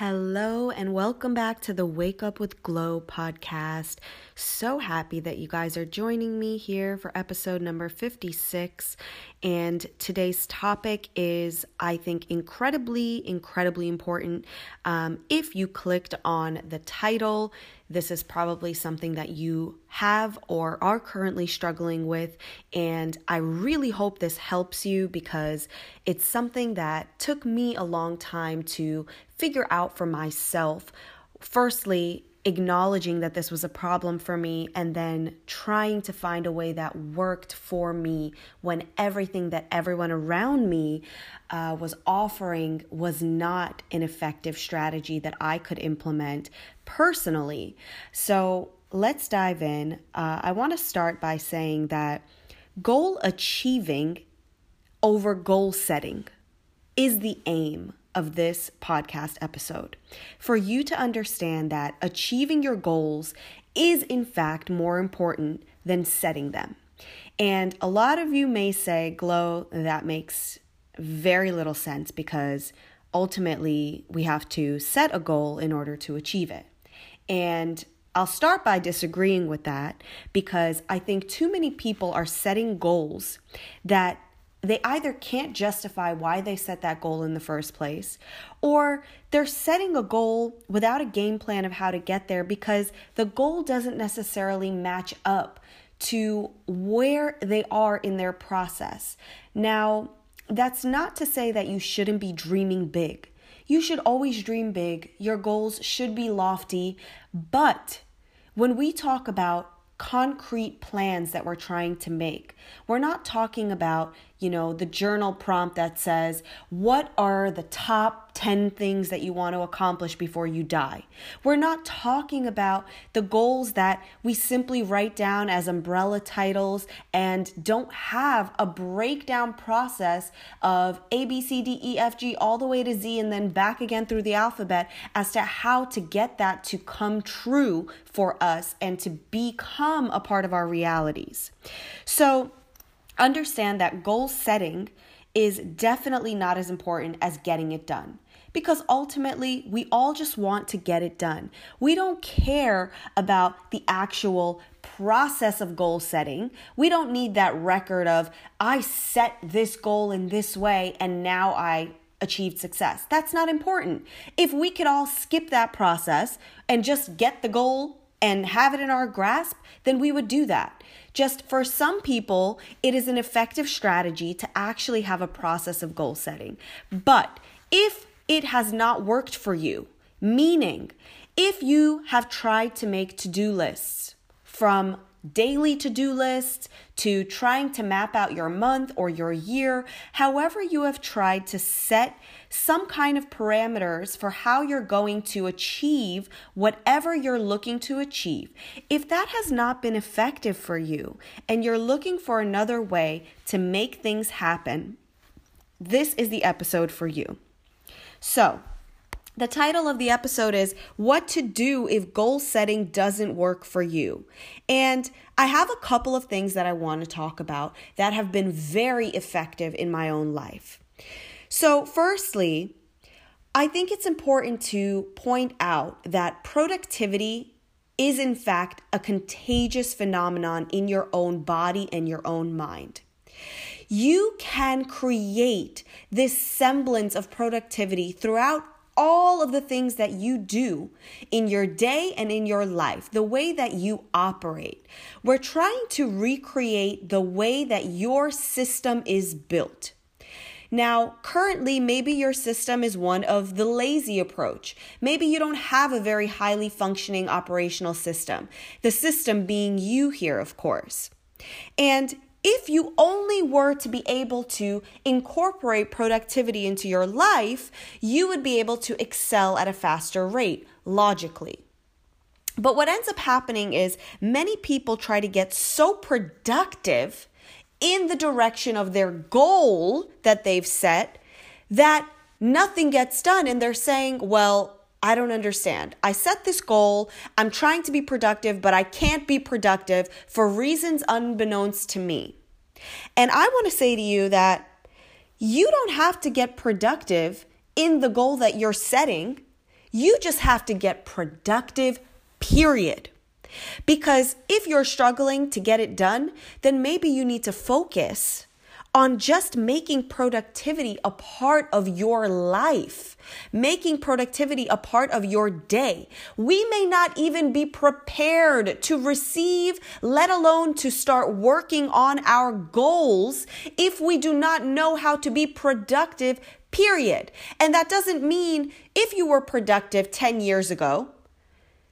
Hello, and welcome back to the Wake Up with Glow podcast. So happy that you guys are joining me here for episode number 56. And today's topic is, I think, incredibly, incredibly important. Um, if you clicked on the title, this is probably something that you have or are currently struggling with. And I really hope this helps you because it's something that took me a long time to figure out for myself. Firstly, acknowledging that this was a problem for me and then trying to find a way that worked for me when everything that everyone around me uh, was offering was not an effective strategy that I could implement personally. So let's dive in. Uh, I want to start by saying that goal achieving over goal setting is the aim of this podcast episode for you to understand that achieving your goals is, in fact, more important than setting them. And a lot of you may say, Glow, that makes very little sense because ultimately we have to set a goal in order to achieve it. And I'll start by disagreeing with that because I think too many people are setting goals that they either can't justify why they set that goal in the first place, or they're setting a goal without a game plan of how to get there because the goal doesn't necessarily match up to where they are in their process. Now, that's not to say that you shouldn't be dreaming big. You should always dream big. Your goals should be lofty. But when we talk about concrete plans that we're trying to make. We're not talking about, you know, the journal prompt that says, What are the top 10 things that you want to accomplish before you die? We're not talking about the goals that we simply write down as umbrella titles and don't have a breakdown process of A, B, C, D, E, F, G, all the way to Z, and then back again through the alphabet as to how to get that to come true for us and to become a part of our realities. So, understand that goal setting is definitely not as important as getting it done. Because ultimately, we all just want to get it done. We don't care about the actual process of goal setting. We don't need that record of, I set this goal in this way and now I achieved success. That's not important. If we could all skip that process and just get the goal and have it in our grasp, then we would do that. Just for some people, it is an effective strategy to actually have a process of goal setting. But if it has not worked for you, meaning if you have tried to make to do lists from daily to do lists to trying to map out your month or your year, however, you have tried to set some kind of parameters for how you're going to achieve whatever you're looking to achieve. If that has not been effective for you and you're looking for another way to make things happen, this is the episode for you. So, the title of the episode is What to Do If Goal Setting Doesn't Work for You. And I have a couple of things that I want to talk about that have been very effective in my own life. So, firstly, I think it's important to point out that productivity is, in fact, a contagious phenomenon in your own body and your own mind. You can create this semblance of productivity throughout all of the things that you do in your day and in your life, the way that you operate. We're trying to recreate the way that your system is built. Now, currently, maybe your system is one of the lazy approach. Maybe you don't have a very highly functioning operational system, the system being you here, of course. And if you only were to be able to incorporate productivity into your life, you would be able to excel at a faster rate, logically. But what ends up happening is many people try to get so productive in the direction of their goal that they've set that nothing gets done. And they're saying, well, I don't understand. I set this goal. I'm trying to be productive, but I can't be productive for reasons unbeknownst to me. And I want to say to you that you don't have to get productive in the goal that you're setting. You just have to get productive, period. Because if you're struggling to get it done, then maybe you need to focus on just making productivity a part of your life, making productivity a part of your day. We may not even be prepared to receive, let alone to start working on our goals if we do not know how to be productive, period. And that doesn't mean if you were productive 10 years ago,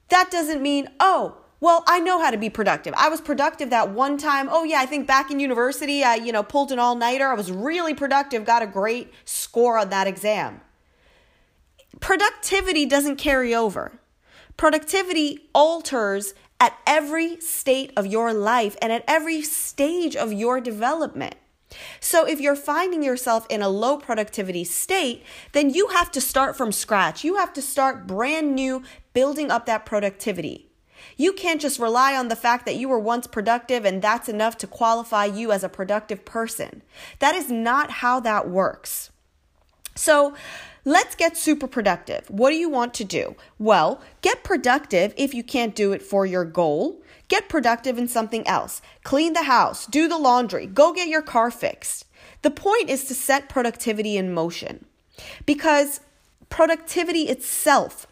that doesn't mean, oh, well, I know how to be productive. I was productive that one time. Oh yeah, I think back in university, I, you know, pulled an all-nighter. I was really productive, got a great score on that exam. Productivity doesn't carry over. Productivity alters at every state of your life and at every stage of your development. So, if you're finding yourself in a low productivity state, then you have to start from scratch. You have to start brand new, building up that productivity. You can't just rely on the fact that you were once productive and that's enough to qualify you as a productive person. That is not how that works. So, Let's get super productive. What do you want to do? Well, get productive if you can't do it for your goal. Get productive in something else. Clean the house, do the laundry, go get your car fixed. The point is to set productivity in motion because productivity itself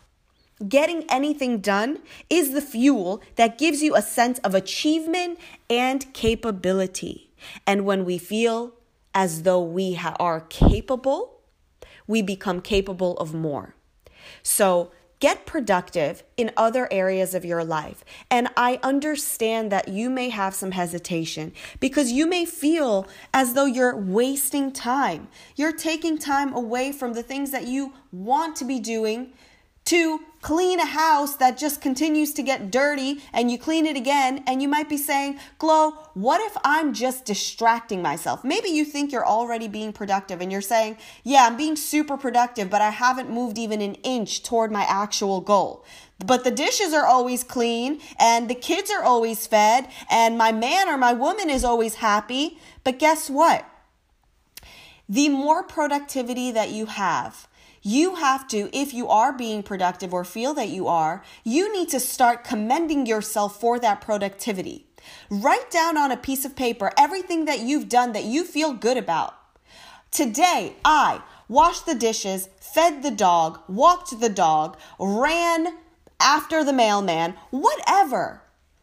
Getting anything done is the fuel that gives you a sense of achievement and capability. And when we feel as though we ha- are capable, we become capable of more. So, get productive in other areas of your life. And I understand that you may have some hesitation because you may feel as though you're wasting time. You're taking time away from the things that you want to be doing to clean a house that just continues to get dirty and you clean it again and you might be saying, Glow, what if I'm just distracting myself? Maybe you think you're already being productive and you're saying, Yeah, I'm being super productive, but I haven't moved even an inch toward my actual goal. But the dishes are always clean and the kids are always fed and my man or my woman is always happy. But guess what? The more productivity that you have, you have to, if you are being productive or feel that you are, you need to start commending yourself for that productivity. Write down on a piece of paper everything that you've done that you feel good about. Today, I washed the dishes, fed the dog, walked the dog, ran after the mailman, whatever.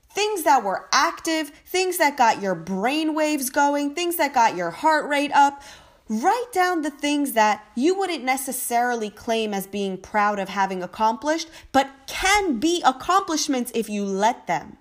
Things that were active, things that got your brain waves going, things that got your heart rate up. Write down the things that you wouldn't necessarily claim as being proud of having accomplished, but can be accomplishments if you let them.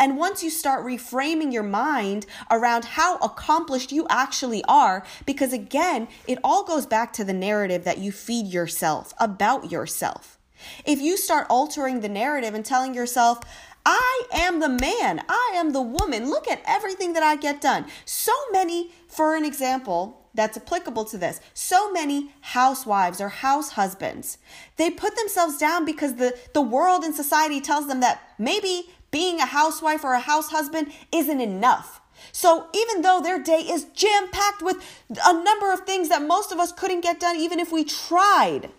And once you start reframing your mind around how accomplished you actually are, because again, it all goes back to the narrative that you feed yourself about yourself. If you start altering the narrative and telling yourself, I am the man, I am the woman, look at everything that I get done. So many, for an example, that's applicable to this. So many housewives or house husbands, they put themselves down because the, the world and society tells them that maybe being a housewife or a house husband isn't enough. So even though their day is jam packed with a number of things that most of us couldn't get done even if we tried,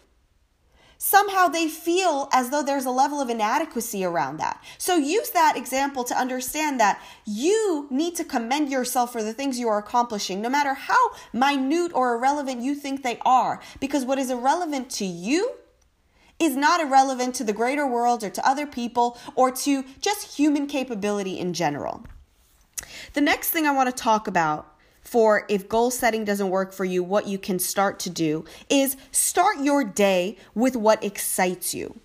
somehow they feel as though there's a level of inadequacy around that. So use that example to understand that you need to commend yourself for the things you are accomplishing, no matter how minute or irrelevant you think they are. Because what is irrelevant to you is not irrelevant to the greater world or to other people or to just human capability in general. The next thing I want to talk about for if goal setting doesn't work for you, what you can start to do is start your day with what excites you.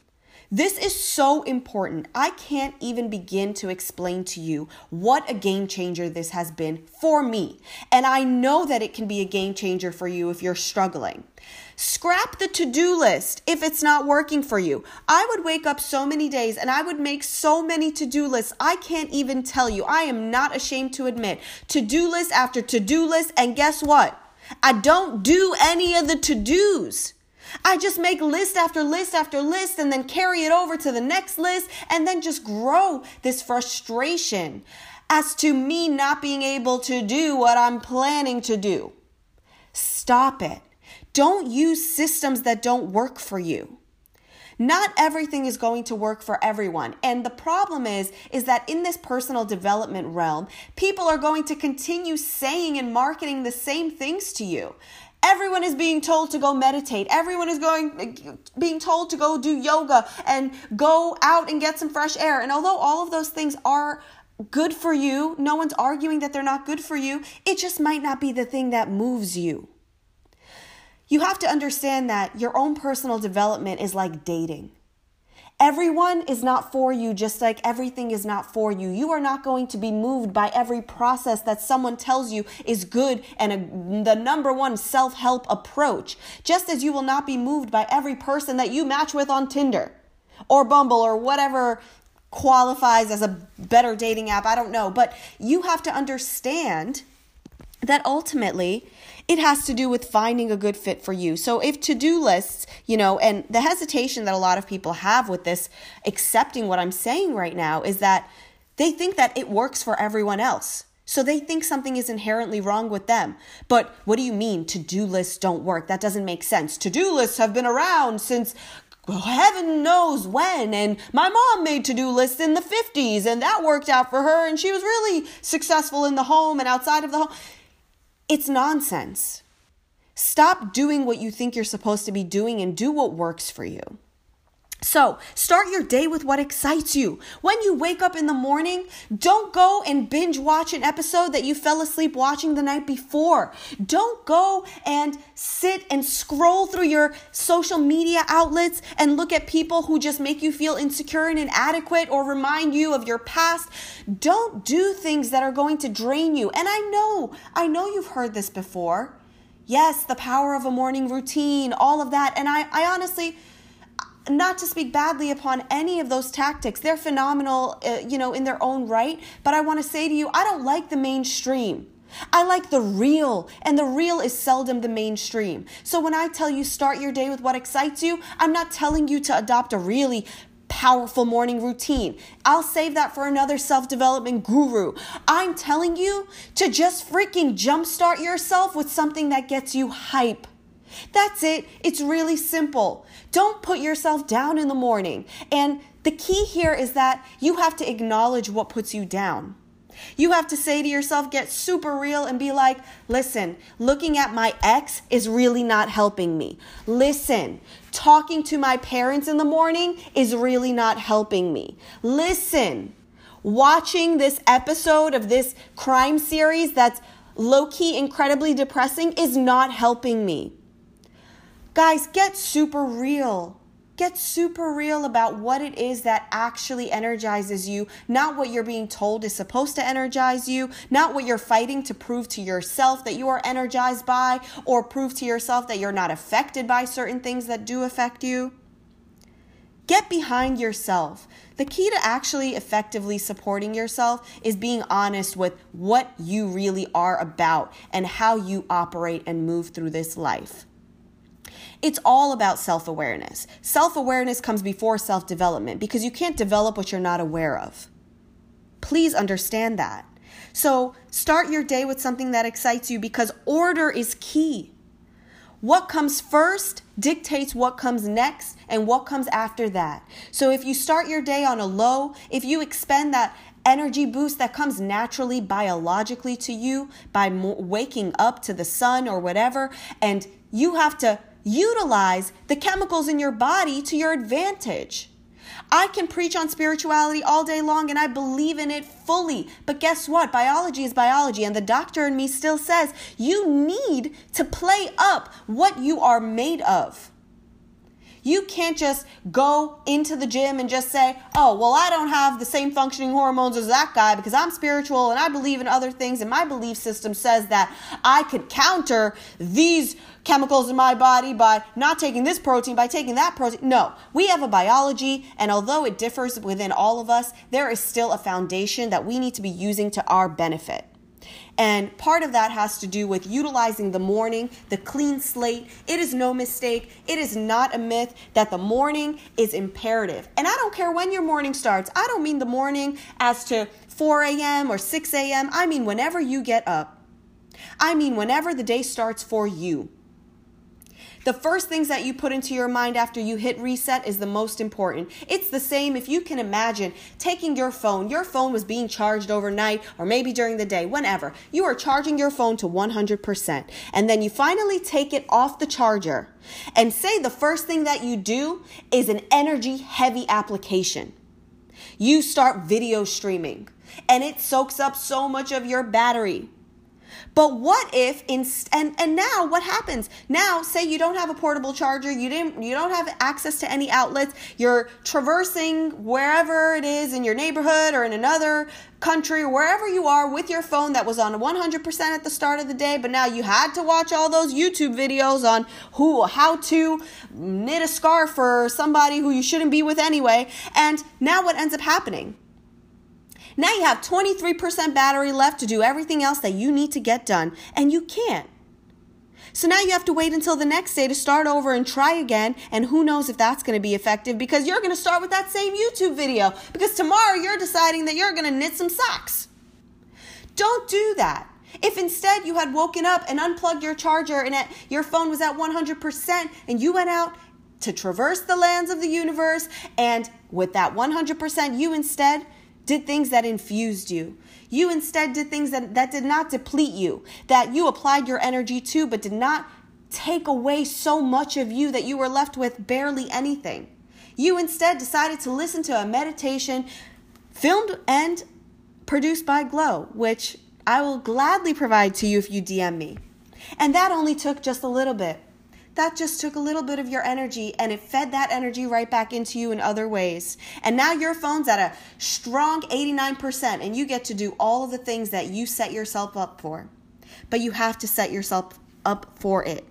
This is so important. I can't even begin to explain to you what a game changer this has been for me. And I know that it can be a game changer for you if you're struggling. Scrap the to do list if it's not working for you. I would wake up so many days and I would make so many to do lists. I can't even tell you. I am not ashamed to admit to do list after to do list. And guess what? I don't do any of the to dos. I just make list after list after list and then carry it over to the next list and then just grow this frustration as to me not being able to do what I'm planning to do. Stop it. Don't use systems that don't work for you. Not everything is going to work for everyone. And the problem is is that in this personal development realm, people are going to continue saying and marketing the same things to you. Everyone is being told to go meditate. Everyone is going being told to go do yoga and go out and get some fresh air. And although all of those things are good for you, no one's arguing that they're not good for you. It just might not be the thing that moves you. You have to understand that your own personal development is like dating. Everyone is not for you, just like everything is not for you. You are not going to be moved by every process that someone tells you is good and a, the number one self help approach, just as you will not be moved by every person that you match with on Tinder or Bumble or whatever qualifies as a better dating app. I don't know. But you have to understand that ultimately it has to do with finding a good fit for you. So if to-do lists, you know, and the hesitation that a lot of people have with this accepting what I'm saying right now is that they think that it works for everyone else. So they think something is inherently wrong with them. But what do you mean to do lists don't work? That doesn't make sense. To do lists have been around since heaven knows when. And my mom made to do lists in the 50s, and that worked out for her, and she was really successful in the home and outside of the home. It's nonsense. Stop doing what you think you're supposed to be doing and do what works for you. So, start your day with what excites you. When you wake up in the morning, don't go and binge watch an episode that you fell asleep watching the night before. Don't go and sit and scroll through your social media outlets and look at people who just make you feel insecure and inadequate or remind you of your past. Don't do things that are going to drain you. And I know, I know you've heard this before. Yes, the power of a morning routine, all of that. And I, I honestly, not to speak badly upon any of those tactics. They're phenomenal, uh, you know, in their own right. But I want to say to you, I don't like the mainstream. I like the real, and the real is seldom the mainstream. So when I tell you start your day with what excites you, I'm not telling you to adopt a really powerful morning routine. I'll save that for another self development guru. I'm telling you to just freaking jumpstart yourself with something that gets you hype. That's it. It's really simple. Don't put yourself down in the morning. And the key here is that you have to acknowledge what puts you down. You have to say to yourself, get super real and be like, listen, looking at my ex is really not helping me. Listen, talking to my parents in the morning is really not helping me. Listen, watching this episode of this crime series that's low key incredibly depressing is not helping me. Guys, get super real. Get super real about what it is that actually energizes you, not what you're being told is supposed to energize you, not what you're fighting to prove to yourself that you are energized by, or prove to yourself that you're not affected by certain things that do affect you. Get behind yourself. The key to actually effectively supporting yourself is being honest with what you really are about and how you operate and move through this life. It's all about self awareness. Self awareness comes before self development because you can't develop what you're not aware of. Please understand that. So start your day with something that excites you because order is key. What comes first dictates what comes next and what comes after that. So if you start your day on a low, if you expend that energy boost that comes naturally biologically to you by waking up to the sun or whatever, and you have to utilize the chemicals in your body to your advantage. I can preach on spirituality all day long and I believe in it fully. But guess what? Biology is biology. And the doctor in me still says you need to play up what you are made of. You can't just go into the gym and just say, oh, well, I don't have the same functioning hormones as that guy because I'm spiritual and I believe in other things. And my belief system says that I could counter these chemicals in my body by not taking this protein, by taking that protein. No, we have a biology, and although it differs within all of us, there is still a foundation that we need to be using to our benefit. And part of that has to do with utilizing the morning, the clean slate. It is no mistake. It is not a myth that the morning is imperative. And I don't care when your morning starts. I don't mean the morning as to 4 a.m. or 6 a.m. I mean whenever you get up. I mean whenever the day starts for you. The first things that you put into your mind after you hit reset is the most important. It's the same if you can imagine taking your phone. Your phone was being charged overnight or maybe during the day, whenever. You are charging your phone to 100%. And then you finally take it off the charger and say the first thing that you do is an energy heavy application. You start video streaming and it soaks up so much of your battery. But what if in and and now what happens? Now say you don't have a portable charger, you didn't you don't have access to any outlets, you're traversing wherever it is in your neighborhood or in another country wherever you are with your phone that was on 100% at the start of the day, but now you had to watch all those YouTube videos on who how to knit a scarf for somebody who you shouldn't be with anyway. And now what ends up happening? Now you have 23% battery left to do everything else that you need to get done, and you can't. So now you have to wait until the next day to start over and try again, and who knows if that's going to be effective because you're going to start with that same YouTube video because tomorrow you're deciding that you're going to knit some socks. Don't do that. If instead you had woken up and unplugged your charger and at, your phone was at 100% and you went out to traverse the lands of the universe and with that 100% you instead did things that infused you. You instead did things that, that did not deplete you, that you applied your energy to, but did not take away so much of you that you were left with barely anything. You instead decided to listen to a meditation filmed and produced by Glow, which I will gladly provide to you if you DM me. And that only took just a little bit that just took a little bit of your energy and it fed that energy right back into you in other ways. And now your phone's at a strong 89% and you get to do all of the things that you set yourself up for. But you have to set yourself up for it.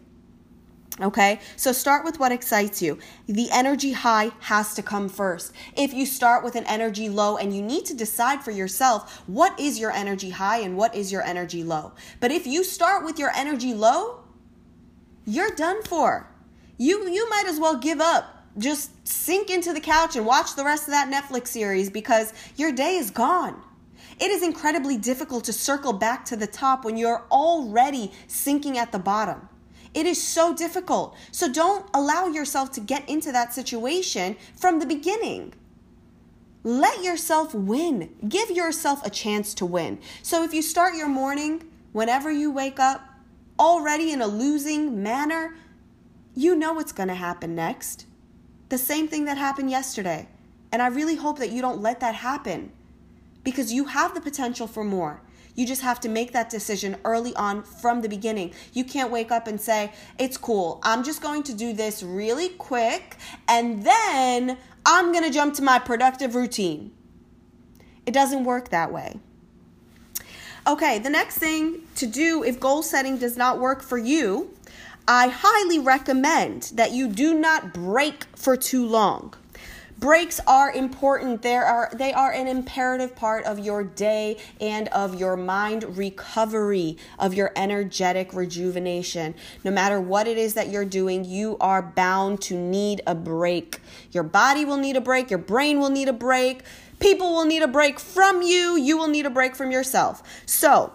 Okay, so start with what excites you. The energy high has to come first. If you start with an energy low and you need to decide for yourself what is your energy high and what is your energy low. But if you start with your energy low, you're done for. You you might as well give up. Just sink into the couch and watch the rest of that Netflix series because your day is gone. It is incredibly difficult to circle back to the top when you're already sinking at the bottom. It is so difficult. So don't allow yourself to get into that situation from the beginning. Let yourself win. Give yourself a chance to win. So if you start your morning whenever you wake up already in a losing manner, you know what's going to happen next. The same thing that happened yesterday. And I really hope that you don't let that happen because you have the potential for more. You just have to make that decision early on from the beginning. You can't wake up and say, It's cool. I'm just going to do this really quick and then I'm going to jump to my productive routine. It doesn't work that way. Okay, the next thing to do if goal setting does not work for you, I highly recommend that you do not break for too long. Breaks are important. There are they are an imperative part of your day and of your mind recovery, of your energetic rejuvenation. No matter what it is that you're doing, you are bound to need a break. Your body will need a break, your brain will need a break People will need a break from you. You will need a break from yourself. So,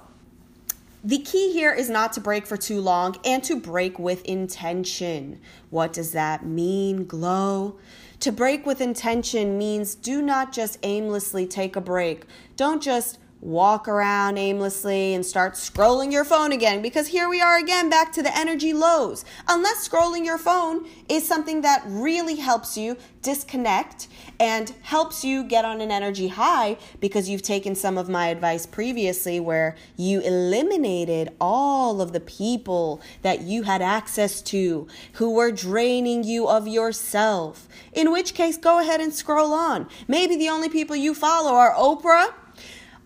the key here is not to break for too long and to break with intention. What does that mean, Glow? To break with intention means do not just aimlessly take a break. Don't just walk around aimlessly and start scrolling your phone again because here we are again back to the energy lows. Unless scrolling your phone is something that really helps you disconnect and helps you get on an energy high because you've taken some of my advice previously where you eliminated all of the people that you had access to who were draining you of yourself. In which case, go ahead and scroll on. Maybe the only people you follow are Oprah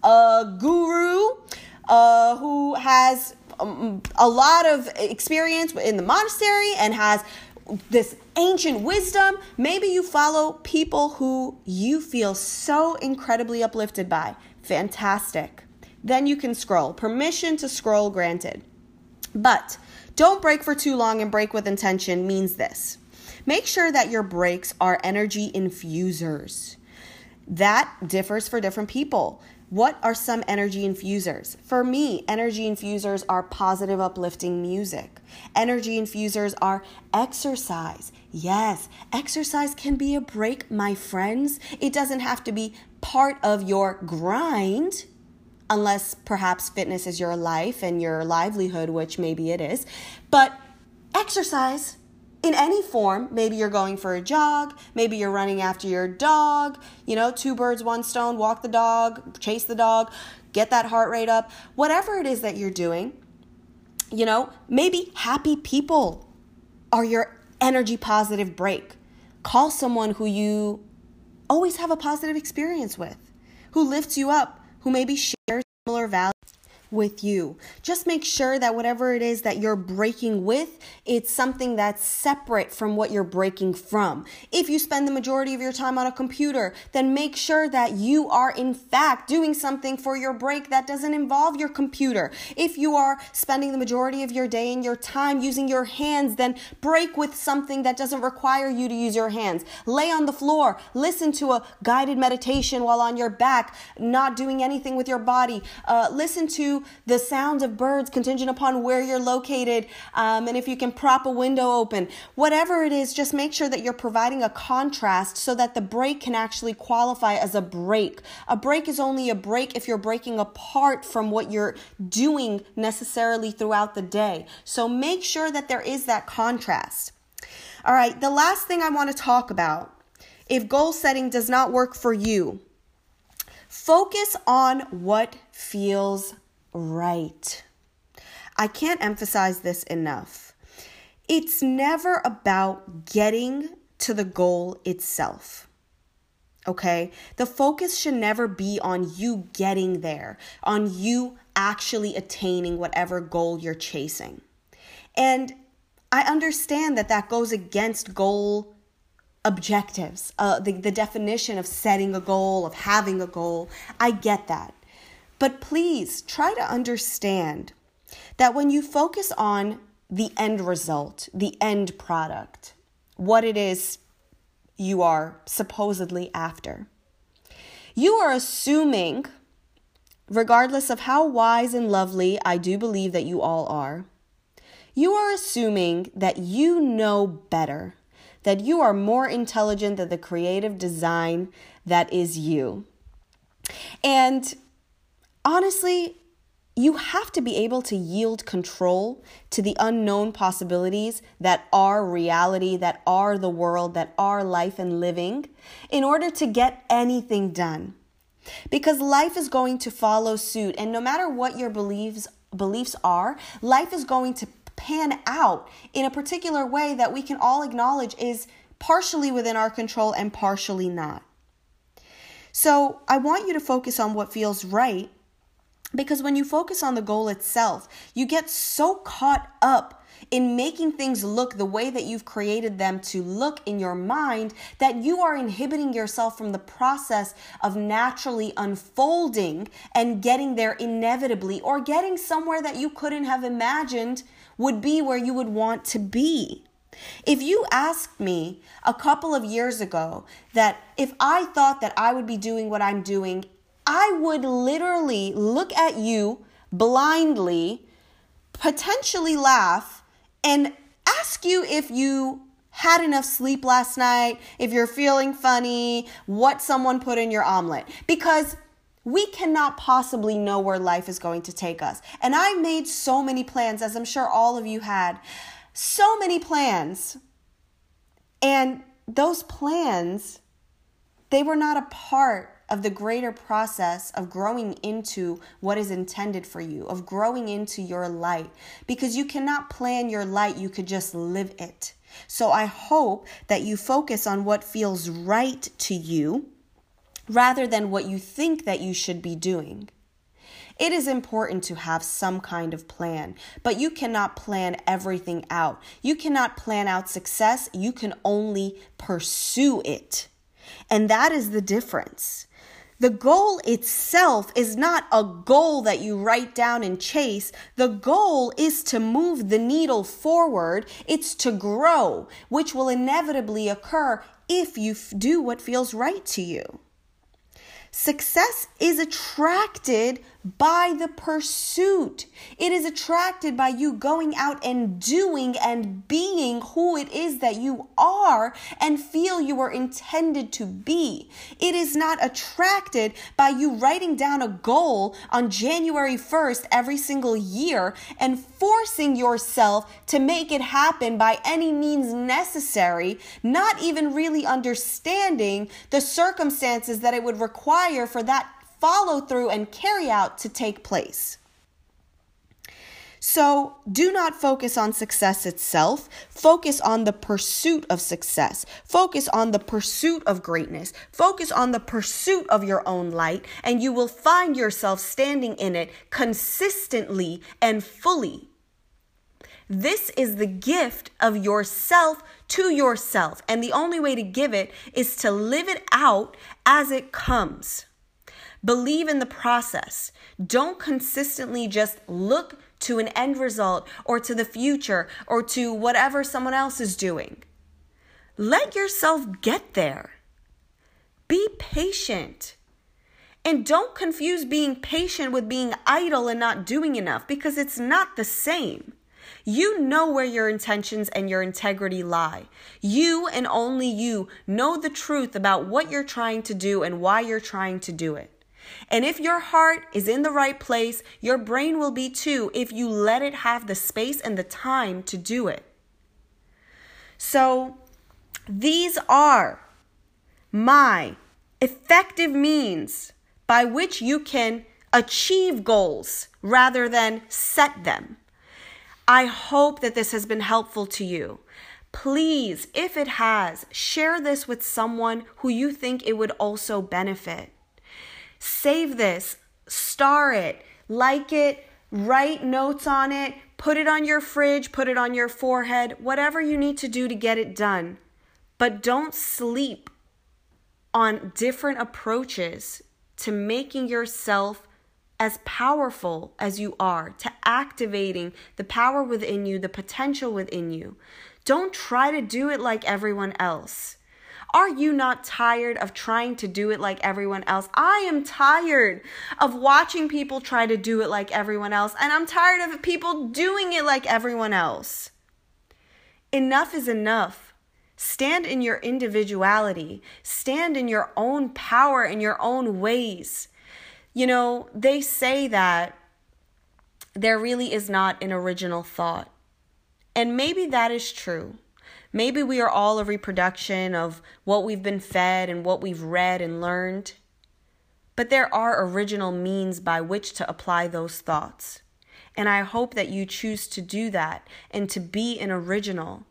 a guru uh, who has um, a lot of experience in the monastery and has this ancient wisdom. Maybe you follow people who you feel so incredibly uplifted by. Fantastic. Then you can scroll. Permission to scroll granted. But don't break for too long and break with intention means this. Make sure that your breaks are energy infusers. That differs for different people. What are some energy infusers? For me, energy infusers are positive, uplifting music. Energy infusers are exercise. Yes, exercise can be a break, my friends. It doesn't have to be part of your grind, unless perhaps fitness is your life and your livelihood, which maybe it is. But exercise in any form. Maybe you're going for a jog, maybe you're running after your dog, you know, two birds, one stone, walk the dog, chase the dog, get that heart rate up, whatever it is that you're doing. You know, maybe happy people are your energy positive break. Call someone who you always have a positive experience with, who lifts you up, who maybe shares similar values with you. Just make sure that whatever it is that you're breaking with, it's something that's separate from what you're breaking from. If you spend the majority of your time on a computer, then make sure that you are in fact doing something for your break that doesn't involve your computer. If you are spending the majority of your day and your time using your hands, then break with something that doesn't require you to use your hands. Lay on the floor, listen to a guided meditation while on your back, not doing anything with your body. Uh, listen to the sounds of birds contingent upon where you're located um, and if you can prop a window open. Whatever it is, just make sure that you're providing a contrast so that the break can actually qualify as a break. A break is only a break if you're breaking apart from what you're doing necessarily throughout the day. So make sure that there is that contrast. All right, the last thing I want to talk about if goal setting does not work for you, focus on what feels right. I can't emphasize this enough. It's never about getting to the goal itself. Okay? The focus should never be on you getting there, on you actually attaining whatever goal you're chasing. And I understand that that goes against goal objectives, uh, the, the definition of setting a goal, of having a goal. I get that. But please try to understand that when you focus on the end result, the end product, what it is you are supposedly after, you are assuming, regardless of how wise and lovely I do believe that you all are, you are assuming that you know better, that you are more intelligent than the creative design that is you. And honestly, you have to be able to yield control to the unknown possibilities that are reality, that are the world, that are life and living in order to get anything done. Because life is going to follow suit, and no matter what your beliefs beliefs are, life is going to pan out in a particular way that we can all acknowledge is partially within our control and partially not. So, I want you to focus on what feels right because when you focus on the goal itself, you get so caught up in making things look the way that you've created them to look in your mind that you are inhibiting yourself from the process of naturally unfolding and getting there inevitably or getting somewhere that you couldn't have imagined would be where you would want to be. If you asked me a couple of years ago that if I thought that I would be doing what I'm doing I would literally look at you blindly, potentially laugh, and ask you if you had enough sleep last night, if you're feeling funny, what someone put in your omelet. Because we cannot possibly know where life is going to take us. And I made so many plans, as I'm sure all of you had, so many plans. And those plans, they were not a part of the greater process of growing into what is intended for you, of growing into your light. Because you cannot plan your light, you could just live it. So I hope that you focus on what feels right to you rather than what you think that you should be doing. It is important to have some kind of plan, but you cannot plan everything out. You cannot plan out success, you can only pursue it. And that is the difference. The goal itself is not a goal that you write down and chase. The goal is to move the needle forward. It's to grow, which will inevitably occur if you do what feels right to you. Success is attracted by the pursuit. It is attracted by you going out and doing and being who it is that you are and feel you are intended to be. It is not attracted by you writing down a goal on January 1st every single year and forcing yourself to make it happen by any means necessary, not even really understanding the circumstances that it would require for that follow through and carry out to take place. So do not focus on success itself. Focus on the pursuit of success. Focus on the pursuit of greatness. Focus on the pursuit of your own light, and you will find yourself standing in it consistently and fully. This is the gift of yourself to yourself, and the only way to give it is to live it out as it comes. Believe in the process. Don't consistently just look to an end result or to the future or to whatever someone else is doing. Let yourself get there. Be patient. And don't confuse being patient with being idle and not doing enough because it's not the same. You know where your intentions and your integrity lie. You and only you know the truth about what you're trying to do and why you're trying to do it. And if your heart is in the right place, your brain will be too if you let it have the space and the time to do it. So, these are my effective means by which you can achieve goals rather than set them. I hope that this has been helpful to you. Please, if it has, share this with someone who you think it would also benefit. Save this, star it, like it, write notes on it, put it on your fridge, put it on your forehead, whatever you need to do to get it done. But don't sleep on different approaches to making yourself as powerful as you are, to activating the power within you, the potential within you. Don't try to do it like everyone else. Are you not tired of trying to do it like everyone else? I am tired of watching people try to do it like everyone else, and I'm tired of people doing it like everyone else. Enough is enough. Stand in your individuality, stand in your own power in your own ways. You know, they say that there really is not an original thought. And maybe that is true. Maybe we are all a reproduction of what we've been fed and what we've read and learned. But there are original means by which to apply those thoughts. And I hope that you choose to do that and to be an original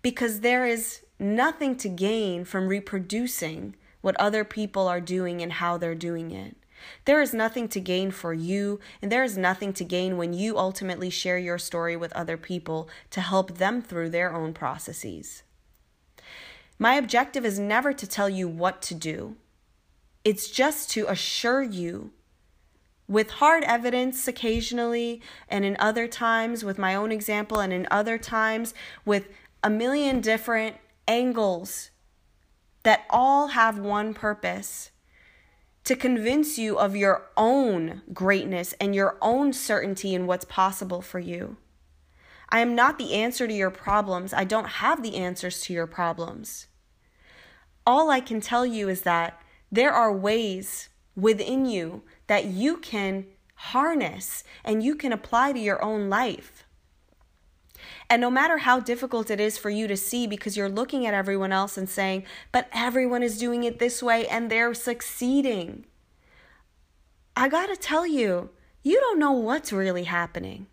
because there is nothing to gain from reproducing what other people are doing and how they're doing it. There is nothing to gain for you, and there is nothing to gain when you ultimately share your story with other people to help them through their own processes. My objective is never to tell you what to do, it's just to assure you. With hard evidence occasionally, and in other times with my own example, and in other times with a million different angles that all have one purpose to convince you of your own greatness and your own certainty in what's possible for you. I am not the answer to your problems. I don't have the answers to your problems. All I can tell you is that there are ways within you that you can harness and you can apply to your own life. And no matter how difficult it is for you to see because you're looking at everyone else and saying, but everyone is doing it this way and they're succeeding. I gotta tell you, you don't know what's really happening.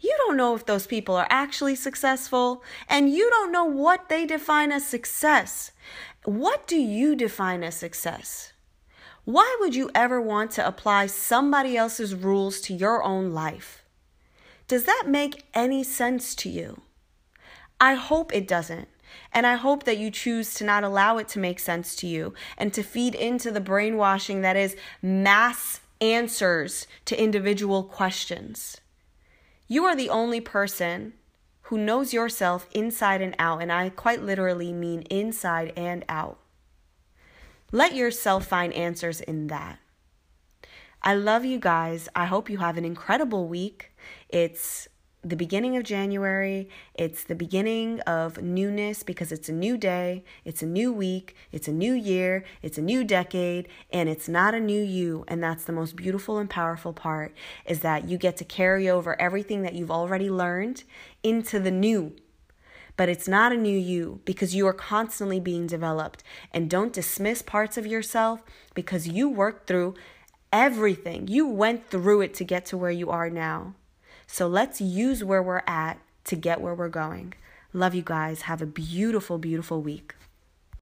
You don't know if those people are actually successful, and you don't know what they define as success. What do you define as success? Why would you ever want to apply somebody else's rules to your own life? Does that make any sense to you? I hope it doesn't. And I hope that you choose to not allow it to make sense to you and to feed into the brainwashing that is mass answers to individual questions. You are the only person who knows yourself inside and out, and I quite literally mean inside and out. let yourself find answers in that. I love you guys. I hope you have an incredible week. It's the beginning of January. It's the beginning of newness because it's a new day, it's a new week, it's a new year, it's a new decade, and it's not a new you. And that's the most beautiful and powerful part is that you get to carry over everything that you've already learned into the new. But it's not a new you because you are constantly being developed. And don't dismiss parts of yourself because you worked through everything. You went through it to get to where you are now. So let's use where we're at to get where we're going. Love you guys. Have a beautiful, beautiful week.